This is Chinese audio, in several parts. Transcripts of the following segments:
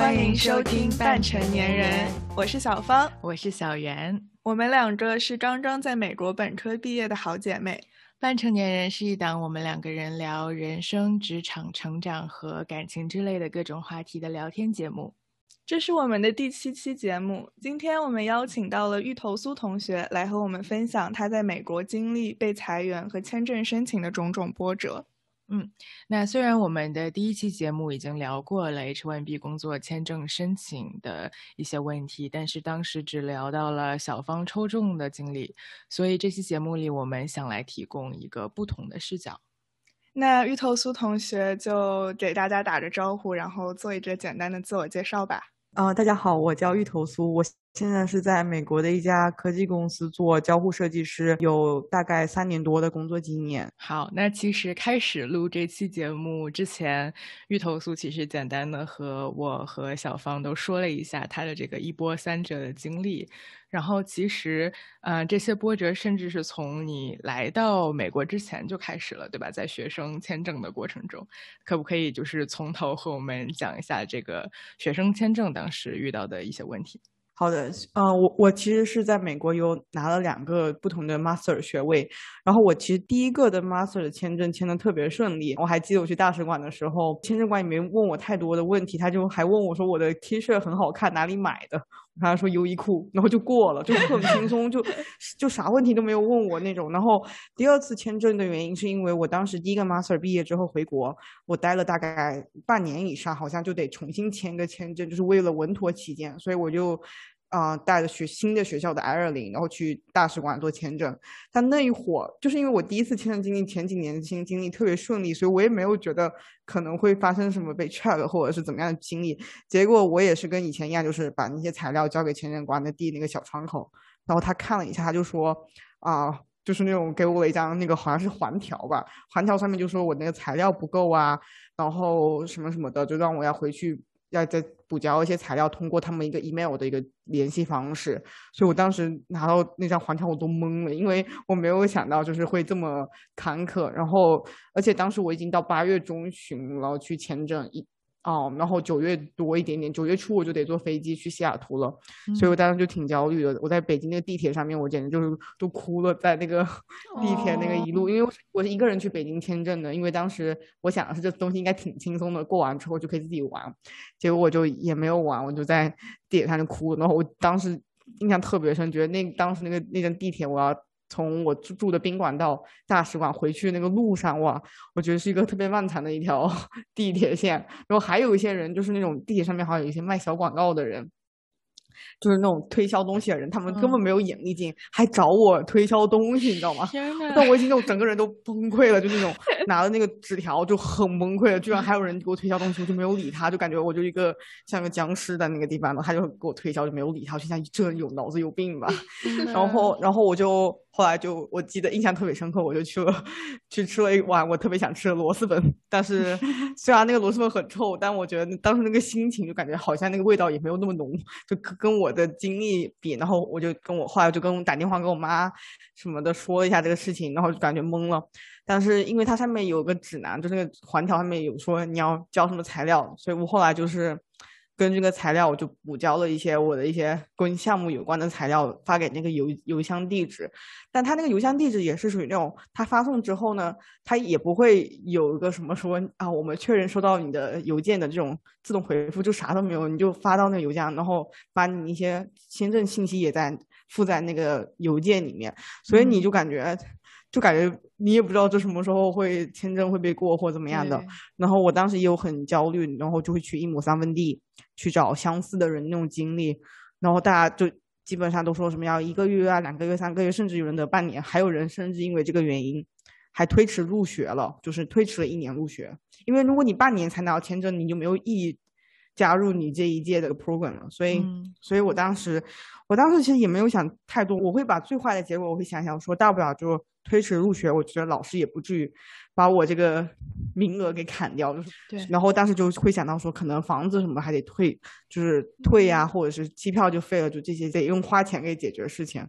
欢迎收听《半成年人》，我是小芳，我是小袁，我们两个是刚刚在美国本科毕业的好姐妹。半成年人是一档我们两个人聊人生、职场、成长和感情之类的各种话题的聊天节目。这是我们的第七期节目。今天我们邀请到了芋头苏同学来和我们分享他在美国经历被裁员和签证申请的种种波折。嗯，那虽然我们的第一期节目已经聊过了 H1B 工作签证申请的一些问题，但是当时只聊到了小芳抽中的经历，所以这期节目里我们想来提供一个不同的视角。那芋头苏同学就给大家打着招呼，然后做一个简单的自我介绍吧。啊，大家好，我叫芋头苏，我。现在是在美国的一家科技公司做交互设计师，有大概三年多的工作经验。好，那其实开始录这期节目之前，芋头酥其实简单的和我和小芳都说了一下他的这个一波三折的经历。然后其实，呃，这些波折甚至是从你来到美国之前就开始了，对吧？在学生签证的过程中，可不可以就是从头和我们讲一下这个学生签证当时遇到的一些问题？好的，嗯，我我其实是在美国有拿了两个不同的 master 学位，然后我其实第一个的 master 的签证签的特别顺利。我还记得我去大使馆的时候，签证官也没问我太多的问题，他就还问我说我的 T 恤很好看，哪里买的？他说优衣库，然后就过了，就很轻松，就 就啥问题都没有问我那种。然后第二次签证的原因是因为我当时第一个 master 毕业之后回国，我待了大概半年以上，好像就得重新签个签证，就是为了稳妥起见，所以我就。啊，带着学新的学校的 I 二零，然后去大使馆做签证。但那一会儿，就是因为我第一次签证经历，前几年的经经历特别顺利，所以我也没有觉得可能会发生什么被 check 或者是怎么样的经历。结果我也是跟以前一样，就是把那些材料交给签证官的递那个小窗口，然后他看了一下，他就说啊，就是那种给我了一张那个好像是环条吧，环条上面就说我那个材料不够啊，然后什么什么的，就让我要回去。要再补交一些材料，通过他们一个 email 的一个联系方式，所以我当时拿到那张黄条我都懵了，因为我没有想到就是会这么坎坷，然后而且当时我已经到八月中旬了，去签证一。哦，然后九月多一点点，九月初我就得坐飞机去西雅图了，所以我当时就挺焦虑的。我在北京那个地铁上面，我简直就是都哭了，在那个地铁那个一路，因为我是一个人去北京签证的，因为当时我想的是这东西应该挺轻松的，过完之后就可以自己玩，结果我就也没有玩，我就在地铁上就哭了。然后我当时印象特别深，觉得那当时那个那张地铁我要。从我住住的宾馆到大使馆回去那个路上，哇，我觉得是一个特别漫长的一条 地铁线。然后还有一些人，就是那种地铁上面好像有一些卖小广告的人。就是那种推销东西的人，他们根本没有眼力劲，还找我推销东西，你知道吗？但我已经那种整个人都崩溃了，就那种 拿着那个纸条就很崩溃了。居然还有人给我推销东西，我就没有理他，就感觉我就一个像个僵尸在那个地方了。他就给我推销，就没有理他，就像这人有脑子有病吧。然后，然后我就。后来就我记得印象特别深刻，我就去了，去吃了一碗我特别想吃的螺蛳粉。但是虽然那个螺蛳粉很臭，但我觉得当时那个心情就感觉好像那个味道也没有那么浓，就跟跟我的经历比。然后我就跟我后来就跟我打电话跟我妈什么的说一下这个事情，然后就感觉懵了。但是因为它上面有个指南，就那个环条上面有说你要交什么材料，所以我后来就是。跟这个材料，我就补交了一些我的一些跟项目有关的材料，发给那个邮邮箱地址。但他那个邮箱地址也是属于那种，他发送之后呢，他也不会有一个什么说啊，我们确认收到你的邮件的这种自动回复，就啥都没有，你就发到那个邮箱，然后把你一些签证信息也在附在那个邮件里面，所以你就感觉。就感觉你也不知道这什么时候会签证会被过或怎么样的，然后我当时也有很焦虑，然后就会去一亩三分地去找相似的人那种经历，然后大家就基本上都说什么要一个月啊、两个月、三个月，甚至有人得半年，还有人甚至因为这个原因还推迟入学了，就是推迟了一年入学，因为如果你半年才拿到签证，你就没有意义加入你这一届的 program 了，所以，所以我当时，我当时其实也没有想太多，我会把最坏的结果我会想想说，大不了就。推迟入学，我觉得老师也不至于把我这个名额给砍掉，就是对。然后当时就会想到说，可能房子什么还得退，就是退呀，或者是机票就废了，就这些得用花钱给解决事情。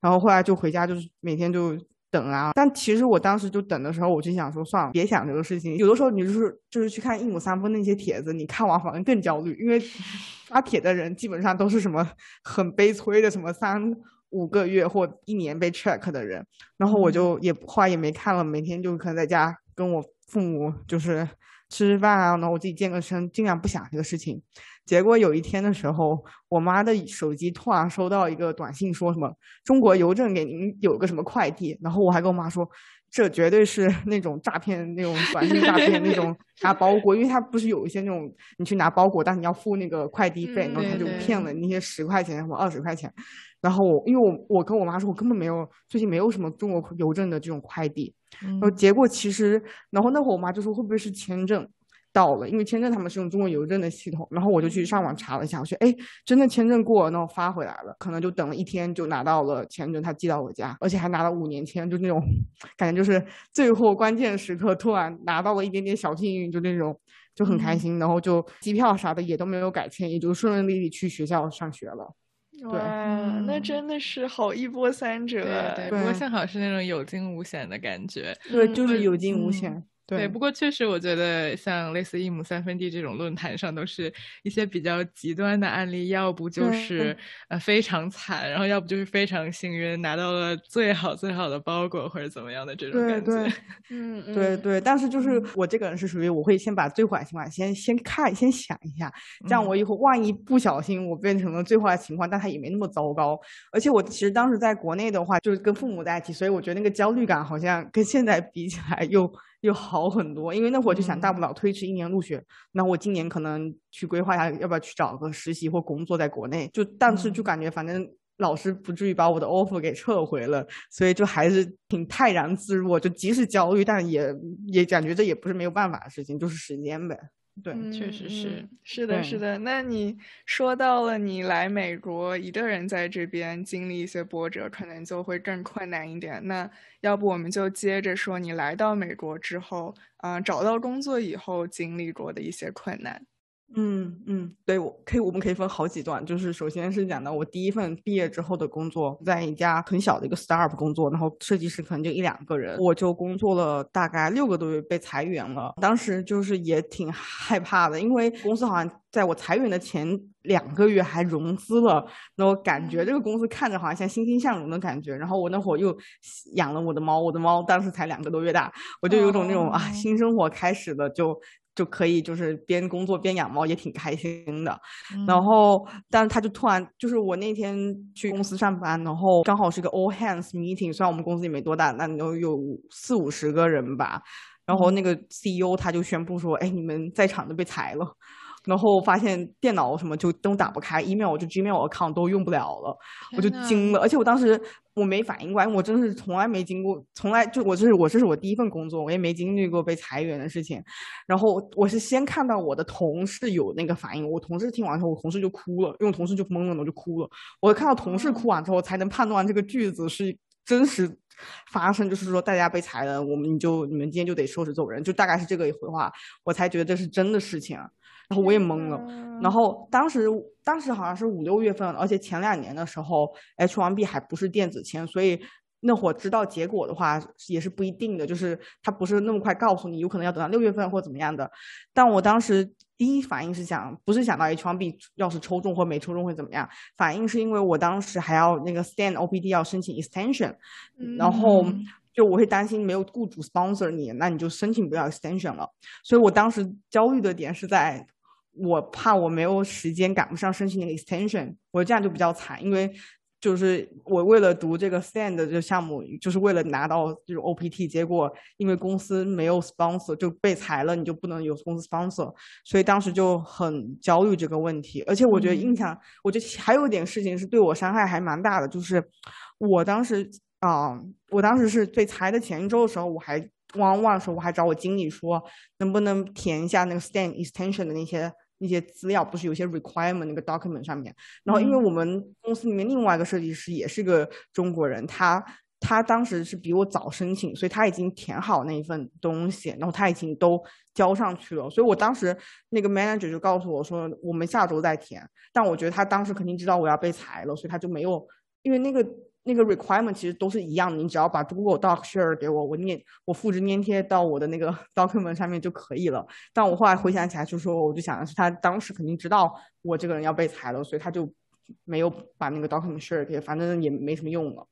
然后后来就回家，就是每天就等啊。但其实我当时就等的时候，我就想说，算了，别想这个事情。有的时候你就是就是去看一亩三分那些帖子，你看完反而更焦虑，因为 发帖的人基本上都是什么很悲催的，什么三五个月或一年被 check 的人。然后我就也后来也没看了，每天就可能在家跟我父母就是吃吃饭啊，然后我自己健个身，尽量不想这个事情。结果有一天的时候，我妈的手机突然收到一个短信，说什么中国邮政给您有个什么快递，然后我还跟我妈说，这绝对是那种诈骗，那种短信诈骗那种 拿包裹，因为他不是有一些那种你去拿包裹，但你要付那个快递费，然后他就骗了那些十块钱或二十块钱，然后我因为我我跟我妈说，我根本没有最近没有什么中国邮政的这种快递，然后结果其实，然后那会儿我妈就说会不会是签证？到了，因为签证他们是用中国邮政的系统，然后我就去上网查了一下，我说哎，真的签证过，然后发回来了，可能就等了一天就拿到了签证，他寄到我家，而且还拿了五年签，就那种感觉就是最后关键时刻突然拿到了一点点小幸运，就那种就很开心，然后就机票啥的也都没有改签，也就顺顺利利去学校上学了。哇，那真的是好一波三折。对，不过幸好是那种有惊无险的感觉。对，就是有惊无险。对，不过确实，我觉得像类似一亩三分地这种论坛上，都是一些比较极端的案例，要不就是呃非常惨，然后要不就是非常幸运拿到了最好最好的包裹或者怎么样的这种感觉。嗯，对对。但是就是我这个人是属于我会先把最坏情况先先看先想一下，这样我以后万一不小心我变成了最坏的情况，但它也没那么糟糕。而且我其实当时在国内的话，就是跟父母在一起，所以我觉得那个焦虑感好像跟现在比起来又。又好很多，因为那会儿就想大不了推迟一年入学，那我今年可能去规划一下，要不要去找个实习或工作在国内。就但是就感觉反正老师不至于把我的 offer 给撤回了，所以就还是挺泰然自若。就即使焦虑，但也也感觉这也不是没有办法的事情，就是时间呗。对，确实是，是的，是的。那你说到了你来美国一个人在这边经历一些波折，可能就会更困难一点。那要不我们就接着说你来到美国之后，呃，找到工作以后经历过的一些困难。嗯嗯，对，我可以，我们可以分好几段。就是首先是讲到我第一份毕业之后的工作，在一家很小的一个 startup 工作，然后设计师可能就一两个人，我就工作了大概六个多月，被裁员了。当时就是也挺害怕的，因为公司好像在我裁员的前两个月还融资了，然后感觉这个公司看着好像像欣欣向荣的感觉。然后我那会儿又养了我的猫，我的猫当时才两个多月大，我就有种那种啊，新生活开始的就。就可以就是边工作边养猫，也挺开心的。然后，但是他就突然就是我那天去公司上班，然后刚好是个 all hands meeting，虽然我们公司也没多大，那有有四五十个人吧。然后那个 CEO 他就宣布说：“哎，你们在场的被裁了。”然后发现电脑什么就都打不开，email 就 gmail account 都用不了了，我就惊了。而且我当时我没反应过来，我真的是从来没经过，从来就我这是我这是我第一份工作，我也没经历过被裁员的事情。然后我是先看到我的同事有那个反应，我同事听完之后，我同事就哭了，因为我同事就懵了，我就哭了。我看到同事哭完之后，才能判断这个句子是真实发生，就是说大家被裁了，我们你就你们今天就得收拾走人，就大概是这个一回话，我才觉得这是真的事情。然后我也懵了，然后当时当时好像是五六月份，而且前两年的时候，H1B 还不是电子签，所以那会儿知道结果的话也是不一定的，就是他不是那么快告诉你，有可能要等到六月份或怎么样的。但我当时第一反应是想，不是想到 H1B 要是抽中或没抽中会怎么样，反应是因为我当时还要那个 Stand OPD 要申请 extension，然后。就我会担心没有雇主 sponsor 你，那你就申请不了 extension 了。所以我当时焦虑的点是在，我怕我没有时间赶不上申请那个 extension，我这样就比较惨。因为就是我为了读这个 stand 这个项目，就是为了拿到这种 OPT，结果因为公司没有 sponsor 就被裁了，你就不能有公司 sponsor，所以当时就很焦虑这个问题。而且我觉得印象，我觉得还有一点事情是对我伤害还蛮大的，就是我当时。啊，我当时是被裁的前一周的时候，我还汪汪的时候，我还找我经理说，能不能填一下那个 stand extension 的那些那些资料，不是有些 requirement 那个 document 上面。然后，因为我们公司里面另外一个设计师也是个中国人，他他当时是比我早申请，所以他已经填好那一份东西，然后他已经都交上去了。所以我当时那个 manager 就告诉我说，我们下周再填。但我觉得他当时肯定知道我要被裁了，所以他就没有。因为那个那个 requirement 其实都是一样的，你只要把 Google Doc share 给我，我念我复制粘贴到我的那个 document 上面就可以了。但我后来回想起来，就说我就想的是，他当时肯定知道我这个人要被裁了，所以他就没有把那个 document share 给，反正也没什么用了。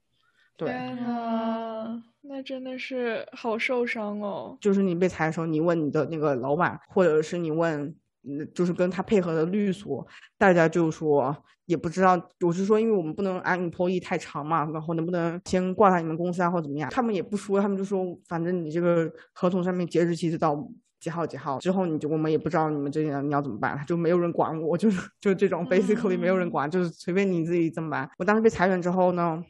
对，天呐，那真的是好受伤哦。就是你被裁的时候，你问你的那个老板，或者是你问。嗯，就是跟他配合的律所，大家就说也不知道，我是说，因为我们不能按 employee 太长嘛，然后能不能先挂上你们公司啊，或者怎么样？他们也不说，他们就说，反正你这个合同上面截止期是到几号几号之后，你就我们也不知道你们这样你要怎么办，就没有人管我，就是就这种 basically 没有人管，就是随便你自己怎么办。我当时被裁员之后呢，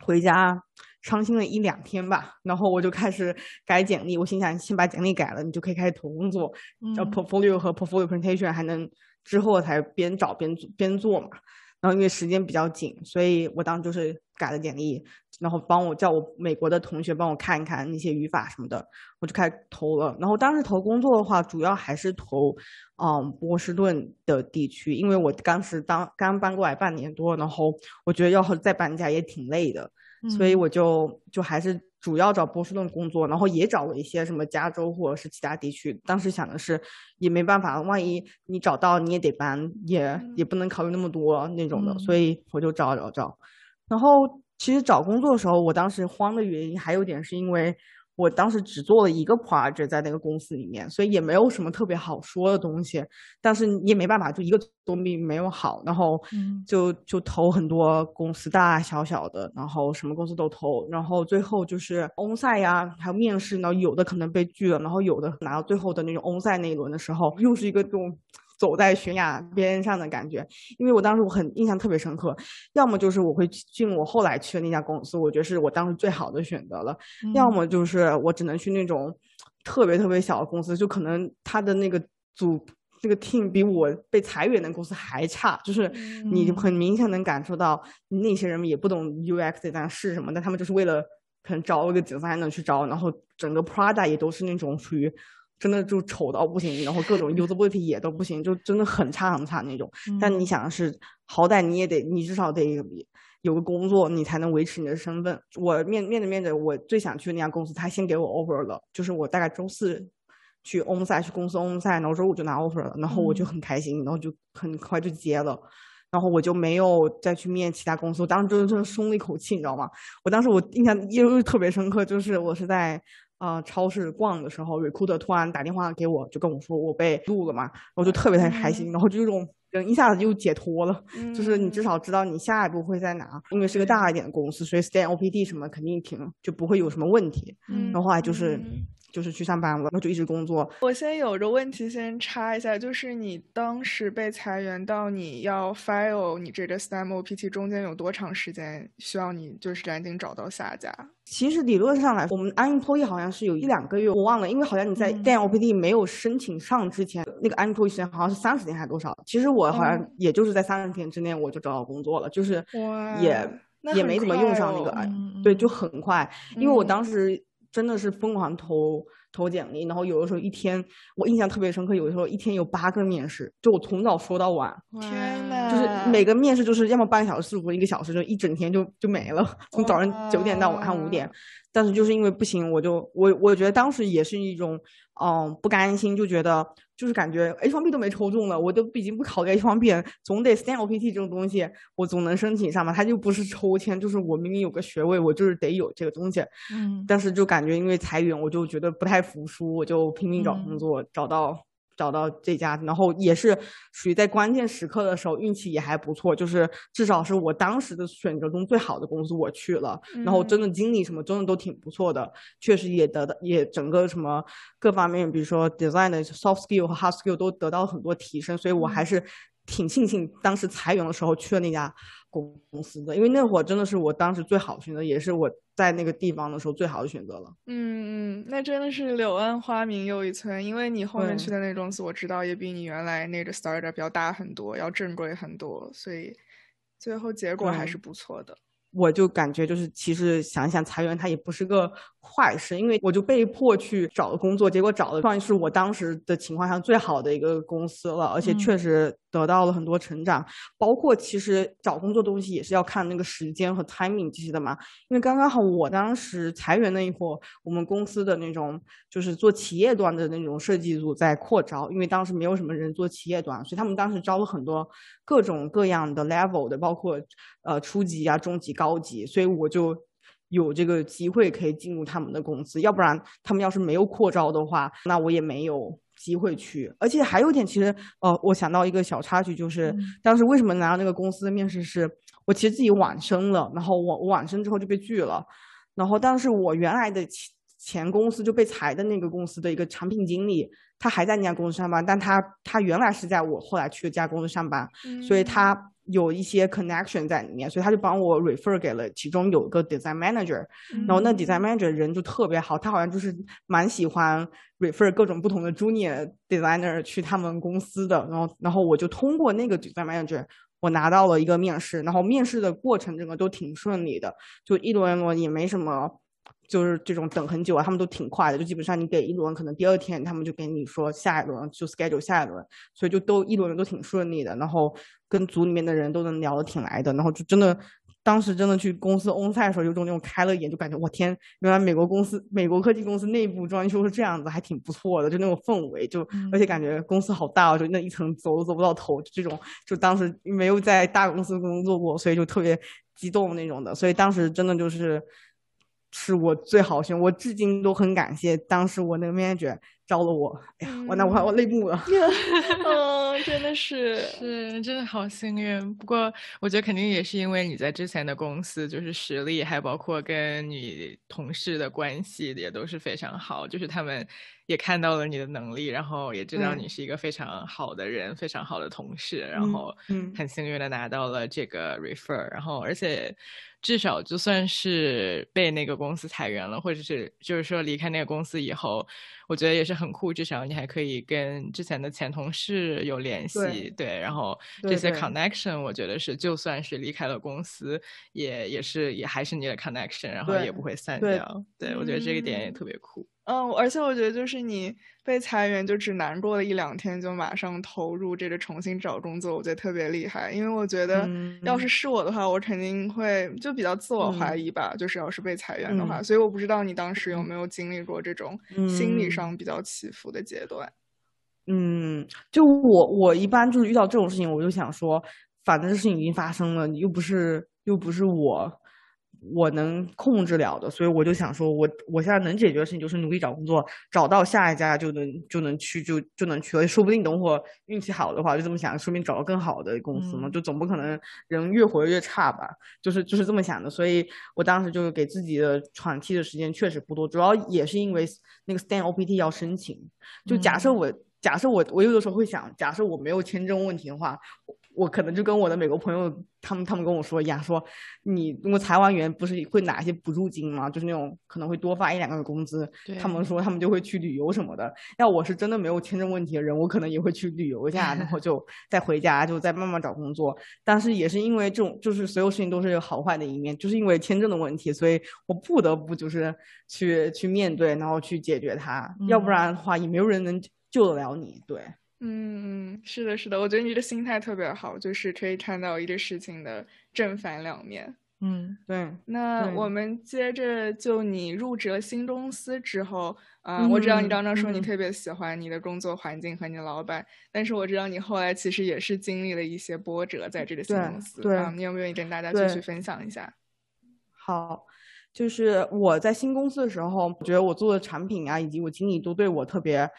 回家。伤心了一两天吧，然后我就开始改简历。我心想，先把简历改了，你就可以开始投工作。叫 portfolio 和 portfolio presentation 还能之后才边找边边做嘛。然后因为时间比较紧，所以我当时就是改了简历，然后帮我叫我美国的同学帮我看一看那些语法什么的，我就开始投了。然后当时投工作的话，主要还是投嗯波士顿的地区，因为我当时当刚搬过来半年多，然后我觉得要再搬家也挺累的。所以我就就还是主要找波士顿工作，然后也找了一些什么加州或者是其他地区。当时想的是，也没办法，万一你找到你也得搬，也也不能考虑那么多那种的。所以我就找找找。然后其实找工作的时候，我当时慌的原因还有点是因为。我当时只做了一个 project 在那个公司里面，所以也没有什么特别好说的东西。但是你也没办法，就一个总比没有好。然后就就投很多公司，大大小小的，然后什么公司都投。然后最后就是 on 赛呀，还有面试呢，有的可能被拒了，然后有的拿到最后的那种 on 赛那一轮的时候，又是一个这种。走在悬崖边上的感觉，因为我当时我很印象特别深刻，要么就是我会进我后来去的那家公司，我觉得是我当时最好的选择了，要么就是我只能去那种特别特别小的公司，就可能他的那个组那个 team 比我被裁员的公司还差，就是你很明显能感受到那些人们也不懂 UX 在是什么，但他们就是为了可能招一个 designer 去招，然后整个 Prada 也都是那种属于。真的就丑到不行，然后各种 usability 也都不行，就真的很差很差那种。但你想的是，好歹你也得，你至少得有个工作，你才能维持你的身份。我面面着面着，我最想去的那家公司，他先给我 offer 了，就是我大概周四去 on site 去公司 on site，然后周五就拿 offer 了，然后我就很开心，然后就很快就接了，然后我就没有再去面其他公司。我当时真的真的松了一口气，你知道吗？我当时我印象又是特别深刻，就是我是在。啊，超市逛的时候，recruiter 突然打电话给我，就跟我说我被录了嘛，然后就特别特别开心，然后就这种人一下子就解脱了，就是你至少知道你下一步会在哪，因为是个大一点的公司，所以 stand OPD 什么肯定挺就不会有什么问题，然后后来就是。就是去上班了，然后就一直工作。我先有个问题先插一下，就是你当时被裁员到你要 file 你这个 STEM OPT 中间有多长时间需要你就是赶紧找到下家？其实理论上来，我们 unemployed 好像是有一两个月，我忘了，因为好像你在 STEM OPT 没有申请上之前，那个 unemployed 时间好像是三十天还是多少？其实我好像也就是在三十天之内我就找到工作了，就是也也没怎么用上那个，对，就很快，因为我当时。真的是疯狂投投简历，然后有的时候一天，我印象特别深刻，有的时候一天有八个面试，就我从早说到晚，天呐，就是每个面试就是要么半小时或一个小时，就一整天就就没了，从早上九点到晚上五点。但是就是因为不行，我就我我觉得当时也是一种，嗯，不甘心，就觉得就是感觉 H 方 B 都没抽中了，我都已经不考虑 H 方 B 了，总得 stand OPT 这种东西，我总能申请上吧？它就不是抽签，就是我明明有个学位，我就是得有这个东西。嗯。但是就感觉因为裁员，我就觉得不太服输，我就拼命找工作，找到。找到这家，然后也是属于在关键时刻的时候运气也还不错，就是至少是我当时的选择中最好的公司我去了，然后真的经历什么真的都挺不错的，确实也得到也整个什么各方面，比如说 design 的 soft skill 和 hard skill 都得到很多提升，所以我还是挺庆幸当时裁员的时候去了那家。公公司的，因为那会儿真的是我当时最好的选择，也是我在那个地方的时候最好的选择了。嗯嗯，那真的是柳暗花明又一村，因为你后面去的那公司，我知道也比你原来那个 startup 要大很多，要正规很多，所以最后结果还是不错的。我就感觉就是，其实想想裁员它也不是个坏事，因为我就被迫去找了工作，结果找的算是我当时的情况下最好的一个公司了，而且确实得到了很多成长。包括其实找工作东西也是要看那个时间和 timing 这些的嘛。因为刚刚好我当时裁员那一会儿，我们公司的那种就是做企业端的那种设计组在扩招，因为当时没有什么人做企业端，所以他们当时招了很多各种各样的 level 的，包括呃初级啊、中级、高级，所以我就。有这个机会可以进入他们的公司，要不然他们要是没有扩招的话，那我也没有机会去。而且还有一点，其实呃，我想到一个小插曲，就是当时为什么拿到那个公司的面试，是我其实自己晚生了，然后我我晚生之后就被拒了，然后当时我原来的前前公司就被裁的那个公司的一个产品经理，他还在那家公司上班，但他他原来是在我后来去的这家公司上班，所以他。有一些 connection 在里面，所以他就帮我 refer 给了其中有一个 design manager，然后那 design manager 人就特别好，他好像就是蛮喜欢 refer 各种不同的 junior designer 去他们公司的，然后然后我就通过那个 design manager，我拿到了一个面试，然后面试的过程整个都挺顺利的，就一轮轮也没什么。就是这种等很久啊，他们都挺快的，就基本上你给一轮，可能第二天他们就给你说下一轮，就 schedule 下一轮，所以就都一轮都挺顺利的。然后跟组里面的人都能聊得挺来的，然后就真的当时真的去公司 on site 的时候，有种那种开了眼，就感觉我天，原来美国公司、美国科技公司内部装修是这样子，还挺不错的，就那种氛围，就而且感觉公司好大，哦就那一层走都走不到头，就这种，就当时没有在大公司工作过，所以就特别激动那种的，所以当时真的就是。是我最好选，我至今都很感谢当时我那个面具招了我。哎呀，我那我我泪目了。嗯，真的是 是，真的好幸运。不过我觉得肯定也是因为你在之前的公司，就是实力，还包括跟你同事的关系也都是非常好，就是他们也看到了你的能力，然后也知道你是一个非常好的人，非常好的同事，然后很幸运的拿到了这个 refer，然后而且。至少就算是被那个公司裁员了，或者是就是说离开那个公司以后，我觉得也是很酷。至少你还可以跟之前的前同事有联系，对，然后这些 connection，我觉得是就算是离开了公司，也也是也还是你的 connection，然后也不会散掉。对，我觉得这个点也特别酷。嗯，而且我觉得就是你被裁员就只难过了一两天，就马上投入这个重新找工作，我觉得特别厉害。因为我觉得要是是我的话，我肯定会就比较自我怀疑吧。就是要是被裁员的话，所以我不知道你当时有没有经历过这种心理上比较起伏的阶段。嗯，就我我一般就是遇到这种事情，我就想说，反正这事情已经发生了，你又不是又不是我。我能控制了的，所以我就想说，我我现在能解决的事情就是努力找工作，找到下一家就能就能去就就能去了，说不定等会运气好的话就这么想，说不定找到更好的公司嘛，就总不可能人越活越差吧，就是就是这么想的，所以我当时就是给自己的喘气的时间确实不多，主要也是因为那个 STEM OPT 要申请，就假设我假设我我有的时候会想，假设我没有签证问题的话。我可能就跟我的美国朋友，他们他们跟我说一样，说你如果裁完员不是会拿一些补助金吗？就是那种可能会多发一两个月工资。他们说他们就会去旅游什么的。要我是真的没有签证问题的人，我可能也会去旅游一下，然后就 再回家，就再慢慢找工作。但是也是因为这种，就是所有事情都是有好坏的一面，就是因为签证的问题，所以我不得不就是去去面对，然后去解决它。要不然的话，也没有人能救得了你。对。嗯，是的，是的，我觉得你的心态特别好，就是可以看到一个事情的正反两面。嗯，对。那我们接着就你入职了新公司之后，啊，我知道你刚刚说你特别喜欢你的工作环境和你的老板，但是我知道你后来其实也是经历了一些波折在这个新公司。对，你有没有愿意跟大家继续分享一下？好，就是我在新公司的时候，我觉得我做的产品啊，以及我经理都对我特别。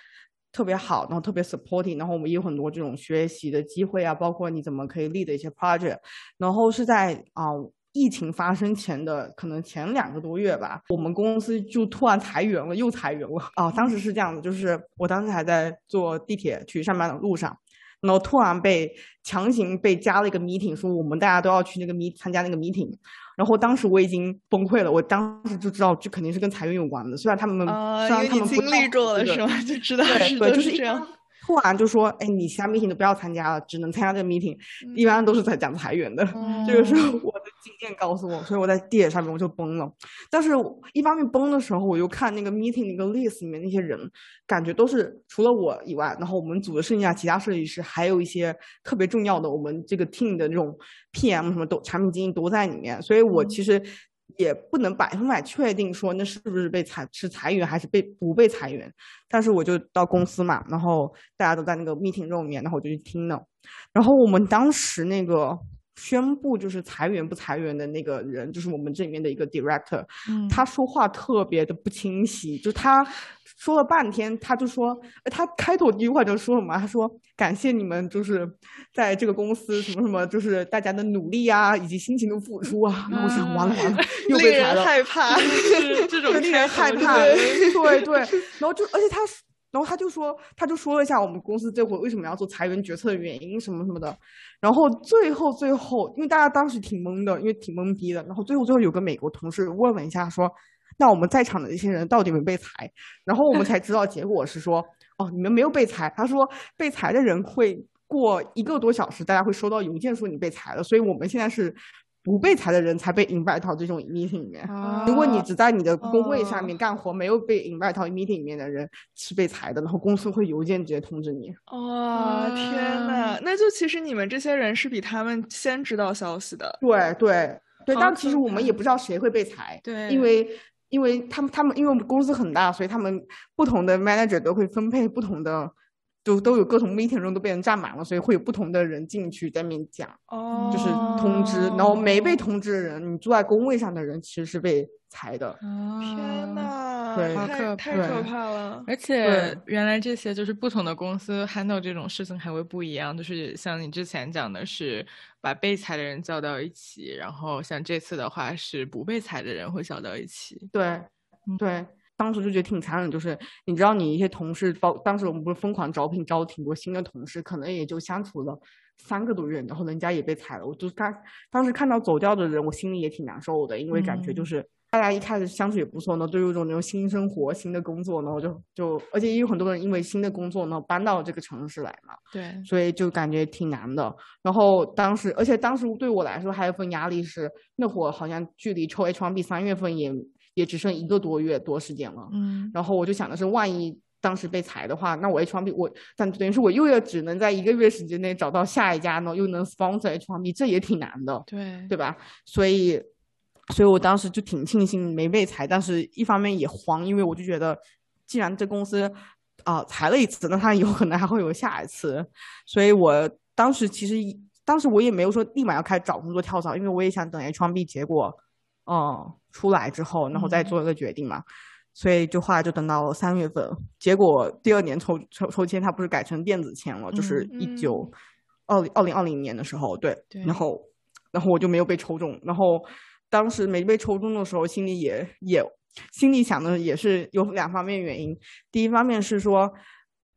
特别好，然后特别 supporting，然后我们也有很多这种学习的机会啊，包括你怎么可以立的一些 project。然后是在啊疫情发生前的可能前两个多月吧，我们公司就突然裁员了，又裁员了啊！当时是这样的，就是我当时还在坐地铁去上班的路上。然后突然被强行被加了一个 meeting，说我们大家都要去那个 meet 参加那个 meeting，然后当时我已经崩溃了，我当时就知道这肯定是跟裁员有关的，虽然他们虽然他们经历过了是吗？就知道是就是这样。突然就说，哎，你其他 meeting 都不要参加了，只能参加这个 meeting，一般都是在讲裁员的。这个时候经验告诉我，所以我在地铁上面我就崩了。但是一方面崩的时候，我又看那个 meeting 那个 list 里面那些人，感觉都是除了我以外，然后我们组的剩下其他设计师，还有一些特别重要的我们这个 team 的这种 PM 什么都产品经理都在里面，所以我其实也不能百分百确定说那是不是被裁是裁员还是被不被裁员。但是我就到公司嘛，然后大家都在那个 meeting room 里面，然后我就去听了。然后我们当时那个。宣布就是裁员不裁员的那个人，就是我们这里面的一个 director，他说话特别的不清晰，就他说了半天，他就说，他开头第一句话就说什么？他说感谢你们，就是在这个公司什么什么，就是大家的努力啊，以及辛勤的付出啊。然后我想完了完了，又被裁了，害怕，这种令人害怕，对对。然后就而且他。然后他就说，他就说了一下我们公司这会为什么要做裁员决策的原因什么什么的。然后最后最后，因为大家当时挺懵的，因为挺懵逼的。然后最后最后有个美国同事问了一下，说：“那我们在场的这些人到底没被裁？”然后我们才知道结果是说：“哦，你们没有被裁。”他说：“被裁的人会过一个多小时，大家会收到邮件说你被裁了。”所以我们现在是。不被裁的人才被 invite 到这种 meeting 里面。如果你只在你的工位上面干活，没有被 invite 到 meeting 里面的人是被裁的，然后公司会邮件直接通知你。哇，天呐，那就其实你们这些人是比他们先知道消息的。对对对，但其实我们也不知道谁会被裁。对，因为因为他们他们因为我们公司很大，所以他们不同的 manager 都会分配不同的。都都有各种 meeting 中都被人占满了，所以会有不同的人进去在面讲，哦，就是通知，然后没被通知的人，你坐在工位上的人其实是被裁的。天呐，对，太太可怕了。而且原来这些就是不同的公司 handle 这种事情还会不一样，就是像你之前讲的是把被裁的人叫到一起，然后像这次的话是不被裁的人会叫到一起。对，对。当时就觉得挺残忍，就是你知道，你一些同事，包当时我们不是疯狂招聘，招挺多新的同事，可能也就相处了三个多月，然后人家也被裁了。我就当当时看到走掉的人，我心里也挺难受的，因为感觉就是大家一开始相处也不错呢，都有种那种新生活、新的工作，然后就就，而且也有很多人因为新的工作呢搬到这个城市来嘛，对，所以就感觉挺难的。然后当时，而且当时对我来说还有一份压力是，那会儿好像距离抽 H1B 三月份也。也只剩一个多月多时间了，嗯，然后我就想的是，万一当时被裁的话，那我 H1B 我，但等于是我又要只能在一个月时间内找到下一家呢，又能 sponsor H1B，这也挺难的，对，对吧？所以，所以我当时就挺庆幸没被裁，但是一方面也慌，因为我就觉得，既然这公司啊裁了一次，那他有可能还会有下一次，所以我当时其实当时我也没有说立马要开始找工作跳槽，因为我也想等 H1B 结果。嗯，出来之后，然后再做一个决定嘛，所以就后来就等到三月份，结果第二年抽抽抽签，它不是改成电子签了，就是一九二零二零二零年的时候，对，然后然后我就没有被抽中，然后当时没被抽中的时候，心里也也心里想的也是有两方面原因，第一方面是说，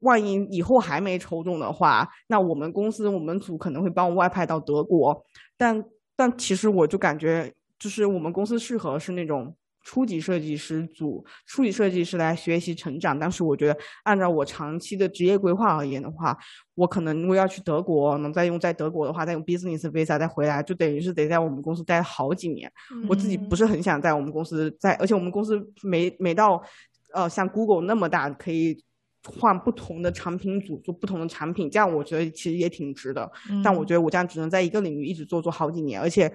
万一以后还没抽中的话，那我们公司我们组可能会帮我外派到德国，但但其实我就感觉。就是我们公司适合是那种初级设计师组，初级设计师来学习成长。但是我觉得，按照我长期的职业规划而言的话，我可能如果要去德国，能再用在德国的话，再用 business visa 再回来，就等于是得在我们公司待好几年。我自己不是很想在我们公司在，而且我们公司没没到，呃，像 Google 那么大，可以换不同的产品组做不同的产品，这样我觉得其实也挺值的。但我觉得我这样只能在一个领域一直做做好几年，而且。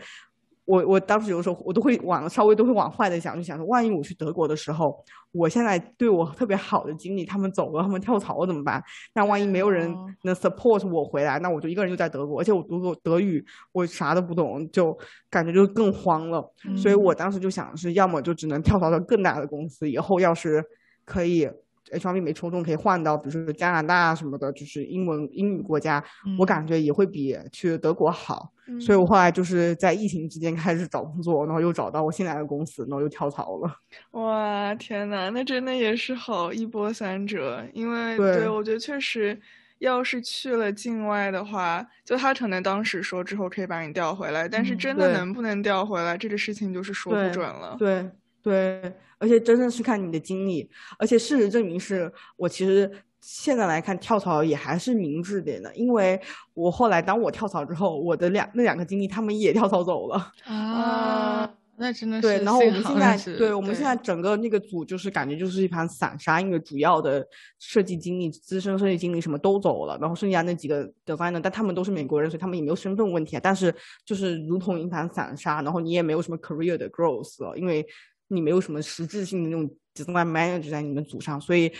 我我当时有时候我都会往稍微都会往坏的想，就想说，万一我去德国的时候，我现在对我特别好的经历他们走了，他们跳槽了怎么办？那万一没有人能 support 我回来，那我就一个人就在德国，而且我读过德语，我啥都不懂，就感觉就更慌了。所以我当时就想是，要么就只能跳槽到更大的公司，以后要是可以。H1B 没抽中，可以换到比如说加拿大什么的，就是英文英语国家，我感觉也会比去德国好。所以我后来就是在疫情之间开始找工作，然后又找到我现在的公司，然后又跳槽了。哇，天呐，那真的也是好一波三折。因为对我觉得确实，要是去了境外的话，就他可能当时说之后可以把你调回来，但是真的能不能调回来，这个事情就是说不准了。对对。而且真的是看你的经历，而且事实证明是我其实现在来看跳槽也还是明智点的，因为我后来当我跳槽之后，我的两那两个经历他们也跳槽走了啊。那真的是对，然后我们现在对我们现在整个那个组就是感觉就是一盘散沙，因为主要的设计经理、资深设计经理什么都走了，然后剩下那几个 designer，但他们都是美国人，所以他们也没有身份问题啊。但是就是如同一盘散沙，然后你也没有什么 career 的 growth 了，因为你没有什么实质性的那种 design manager 在你们组上，所以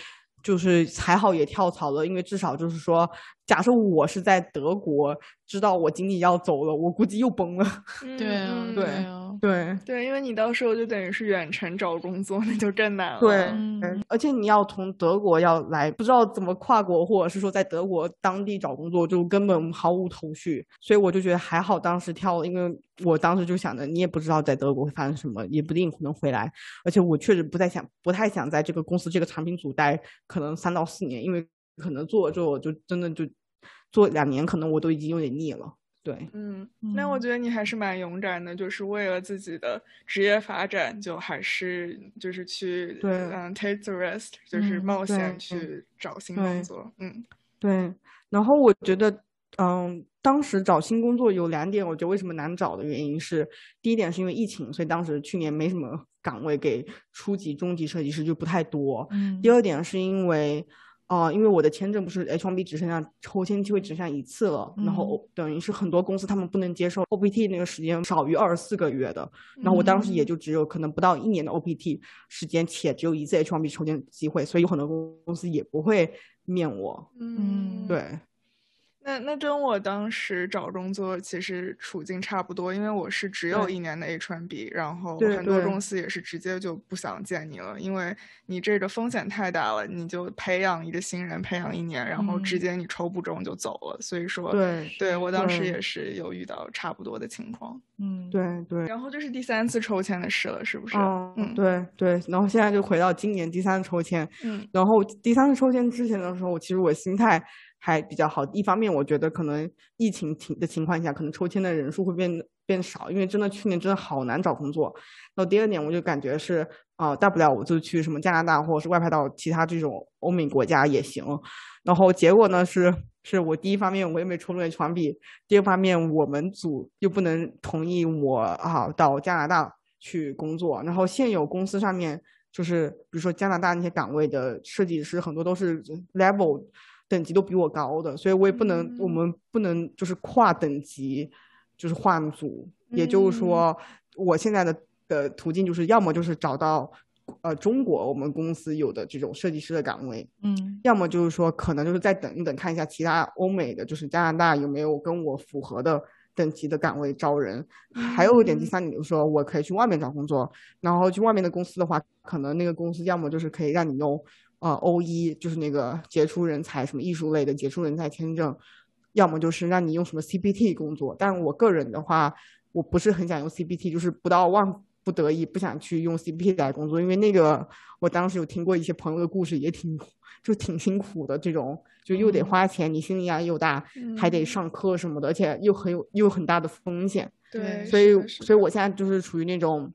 就是还好也跳槽了，因为至少就是说，假设我是在德国知道我经理要走了，我估计又崩了。对啊，对啊。对对，因为你到时候就等于是远程找工作，那就更难了。对，而且你要从德国要来，不知道怎么跨国，或者是说在德国当地找工作，就根本毫无头绪。所以我就觉得还好，当时跳了，因为我当时就想着，你也不知道在德国会发生什么，也不一定能回来。而且我确实不太想，不太想在这个公司这个产品组待可能三到四年，因为可能做了之后就真的就做两年，可能我都已经有点腻了。对，嗯，那我觉得你还是蛮勇敢的，就是为了自己的职业发展，就还是就是去对，嗯，take the risk，就是冒险去找新工作，嗯，对。然后我觉得，嗯，当时找新工作有两点，我觉得为什么难找的原因是，第一点是因为疫情，所以当时去年没什么岗位给初级、中级设计师就不太多。嗯。第二点是因为。啊，因为我的签证不是 H1B 只剩下抽签机会只剩下一次了，然后等于是很多公司他们不能接受 OPT 那个时间少于二十四个月的，然后我当时也就只有可能不到一年的 OPT 时间，且只有一次 H1B 抽签机会，所以有很多公司也不会面我。嗯，对。那那跟我当时找工作其实处境差不多，因为我是只有一年的 H1B，然后很多公司也是直接就不想见你了，因为你这个风险太大了，你就培养一个新人培养一年，然后直接你抽不中就走了。所以说，对，对我当时也是有遇到差不多的情况。嗯，对对。然后就是第三次抽签的事了，是不是？嗯，对对。然后现在就回到今年第三次抽签，嗯，然后第三次抽签之前的时候，其实我心态。还比较好，一方面我觉得可能疫情情的情况下，可能抽签的人数会变变少，因为真的去年真的好难找工作。然后第二点，我就感觉是啊，大不了我就去什么加拿大或者是外派到其他这种欧美国家也行。然后结果呢是，是我第一方面我也没抽中 H1B，第二方面我们组又不能同意我啊到加拿大去工作。然后现有公司上面就是比如说加拿大那些岗位的设计师很多都是 level。等级都比我高的，所以我也不能，我们不能就是跨等级，就是换组。也就是说，我现在的的途径就是要么就是找到，呃，中国我们公司有的这种设计师的岗位，嗯，要么就是说可能就是再等一等，看一下其他欧美的，就是加拿大有没有跟我符合的等级的岗位招人。还有一点，第三点就是说我可以去外面找工作，然后去外面的公司的话，可能那个公司要么就是可以让你用。呃，O 一就是那个杰出人才，什么艺术类的杰出人才签证，要么就是让你用什么 CPT 工作。但我个人的话，我不是很想用 CPT，就是不到万不得已不想去用 CPT 来工作，因为那个我当时有听过一些朋友的故事，也挺就挺辛苦的。这种就又得花钱，你心理压力又大，还得上课什么的，而且又很有又很大的风险。对，所以所以我现在就是处于那种，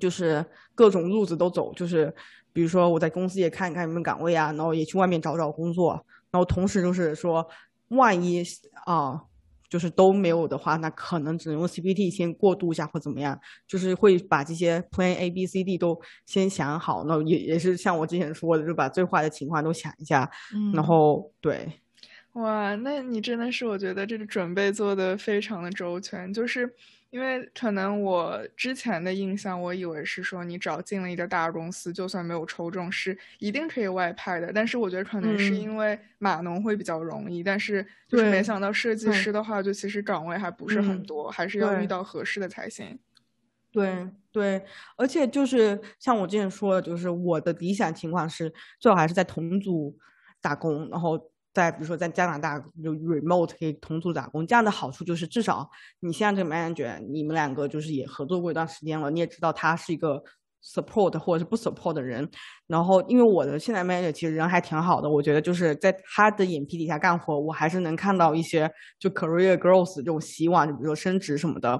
就是各种路子都走，就是。比如说，我在公司也看一看有没有岗位啊，然后也去外面找找工作，然后同时就是说，万一啊，就是都没有的话，那可能只能用 CPT 先过渡一下或怎么样，就是会把这些 Plan A、B、C、D 都先想好，那也也是像我之前说的，就把最坏的情况都想一下，然后对。哇，那你真的是我觉得这个准备做的非常的周全，就是。因为可能我之前的印象，我以为是说你只要进了一个大公司，就算没有抽中，是一定可以外派的。但是我觉得可能是因为码农会比较容易，但是就是没想到设计师的话，就其实岗位还不是很多，还是要遇到合适的才行。对对，而且就是像我之前说的，就是我的理想情况是最好还是在同组打工，然后。在比如说在加拿大就 remote 可以同组打工，这样的好处就是至少你现在这个 manager，你们两个就是也合作过一段时间了，你也知道他是一个 support 或者是不 support 的人。然后因为我的现在 manager 其实人还挺好的，我觉得就是在他的眼皮底下干活，我还是能看到一些就 career growth 这种希望，就比如说升职什么的。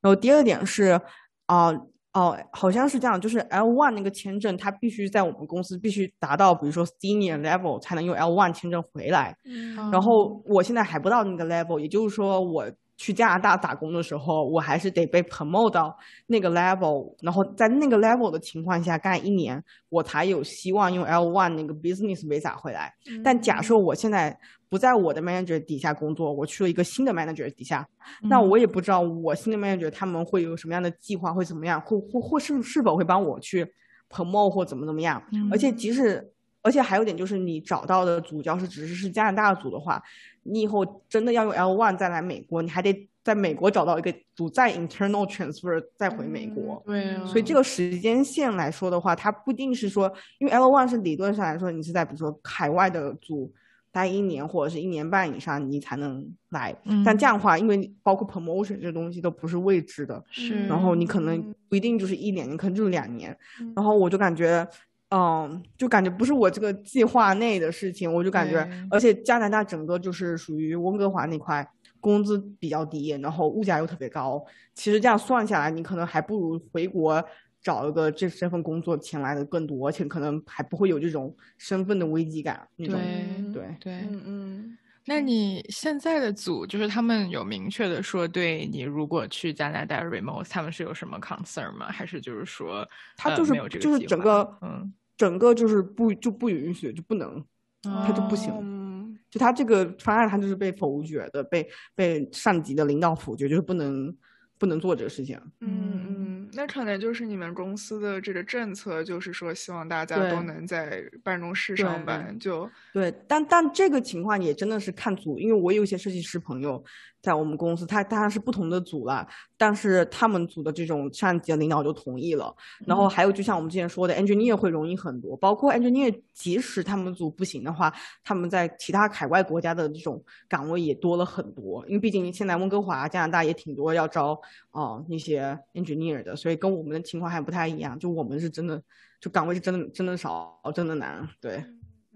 然后第二点是啊，哦，好像是这样，就是 L one 那个签证，它必须在我们公司必须达到，比如说 senior level 才能用 L one 签证回来。嗯然后我现在还不到那个 level，也就是说我去加拿大打工的时候，我还是得被 promote 到那个 level，然后在那个 level 的情况下干一年，我才有希望用 L one 那个 business visa 回来。但假设我现在不在我的 manager 底下工作，我去了一个新的 manager 底下，那我也不知道我新的 manager 他们会有什么样的计划，会怎么样，会或或是是否会帮我去 promote 或怎么怎么样。而且即使，而且还有一点就是，你找到的组要是只是是加拿大组的话，你以后真的要用 L one 再来美国，你还得在美国找到一个组，再 internal transfer 再回美国。对啊，所以这个时间线来说的话，它不一定是说，因为 L one 是理论上来说，你是在比如说海外的组待一年或者是一年半以上，你才能来。但这样的话，因为包括 promotion 这东西都不是未知的，是，然后你可能不一定就是一年，你可能就是两年。然后我就感觉，嗯，就感觉不是我这个计划内的事情，我就感觉，而且加拿大整个就是属于温哥华那块。工资比较低，然后物价又特别高，其实这样算下来，你可能还不如回国找一个这这份工作钱来的更多，而且可能还不会有这种身份的危机感那种。对对对。嗯嗯，那你现在的组就是他们有明确的说，对你如果去加拿大 remote，他们是有什么 concern 吗？还是就是说呃他就是、没有这个就是整个嗯整个就是不就不允许就不能，他就不行。嗯就他这个方案，他就是被否决的，被被上级的领导否决，就是不能不能做这个事情。嗯嗯，那可能就是你们公司的这个政策，就是说希望大家都能在办公室上对班，就对，但但这个情况也真的是看组，因为我有一些设计师朋友在我们公司，他当然是不同的组了，但是他们组的这种上级的领导就同意了。然后还有就像我们之前说的，engineer 会容易很多，包括 engineer 即使他们组不行的话，他们在其他海外国家的这种岗位也多了很多，因为毕竟现在温哥华、加拿大也挺多要招啊、呃那些 engineer 的，所以跟我们的情况还不太一样，就我们是真的就岗位是真的真的少，真的难，对。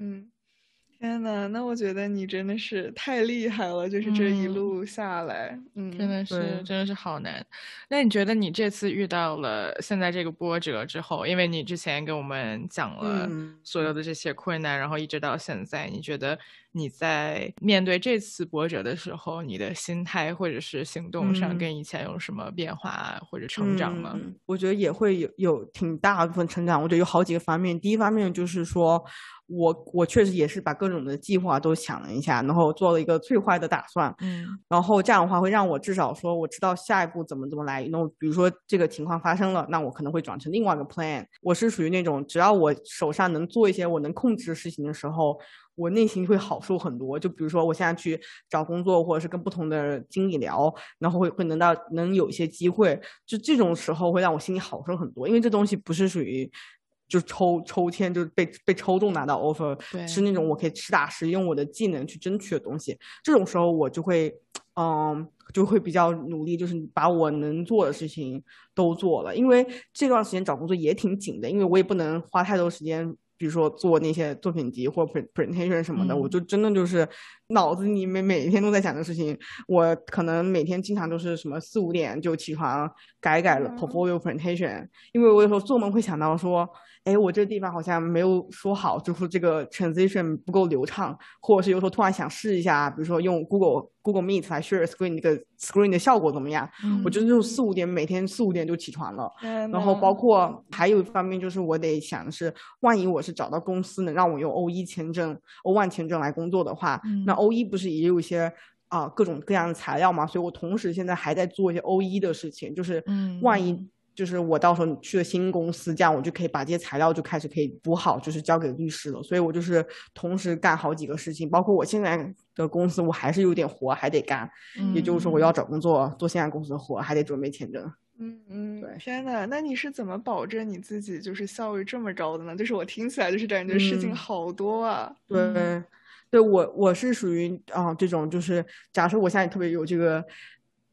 嗯，天呐，那我觉得你真的是太厉害了，就是这一嗯。路下来，嗯，真的是真的是好难。那你觉得你这次遇到了现在这个波折之后，因为你之前给我们讲了嗯。所有的这些困难，然后一直到现在，你觉得你在面对这次波折的时候，你的心态或者是行动上嗯跟以前有什么变化或者成长吗？嗯我觉得也会有有挺大部分成长。我觉得有好几个方面。第一方面就是说，我我确实也是把各种的计划都想了一下，然后做了一个最坏的打算。嗯然后这样的话会让我至少说我知道下一步怎么怎么来。那比如说这个情况发生了，那我可能会转成另外一个 plan。我是属于那种只要我手上能做一些我能控制的事情的时候，我内心会好受很多。就比如说我现在去找工作，或者是跟不同的经理聊，然后会会能到能有一些机会，就这种时候会让我心里好受很多，因为这东西不是属于。就抽抽签，就是被被抽中拿到 offer，是那种我可以实打实用我的技能去争取的东西。这种时候我就会，嗯，就会比较努力，就是把我能做的事情都做了。因为这段时间找工作也挺紧的，因为我也不能花太多时间，比如说做那些作品集或 pre presentation 什么的，嗯我就真的就是脑子里面每天都在想的事情。我可能每天经常都是什么四五点就起床改改了嗯 portfolio presentation，因为我有时候做梦会想到说。哎，我这个地方好像没有说好，就是这个 transition 不够流畅，或者是有时候突然想试一下，比如说用 Google Google Meet 来 share screen 那个 screen 的效果怎么样？嗯我就四五点，每天四五点就起床了。嗯然后包括还有一方面就是我得想的是，万一我是找到公司能让我用 O 一签证、O one 签证来工作的话，那 O 一不是也有一些啊、各种各样的材料嘛？所以我同时现在还在做一些 O 一的事情，就是嗯万一。就是我到时候去了新公司，这样我就可以把这些材料就开始可以补好，就是交给律师了。所以我就是同时干好几个事情，包括我现在的公司，我还是有点活还得干。也就是说，我要找工作，做现在公司的活，还得准备签证。嗯嗯对，天呐，那你是怎么保证你自己就是效率这么高的呢？就是我听起来就是感觉事情嗯好多啊。对，对我我是属于啊、这种，就是假设我现在特别有这个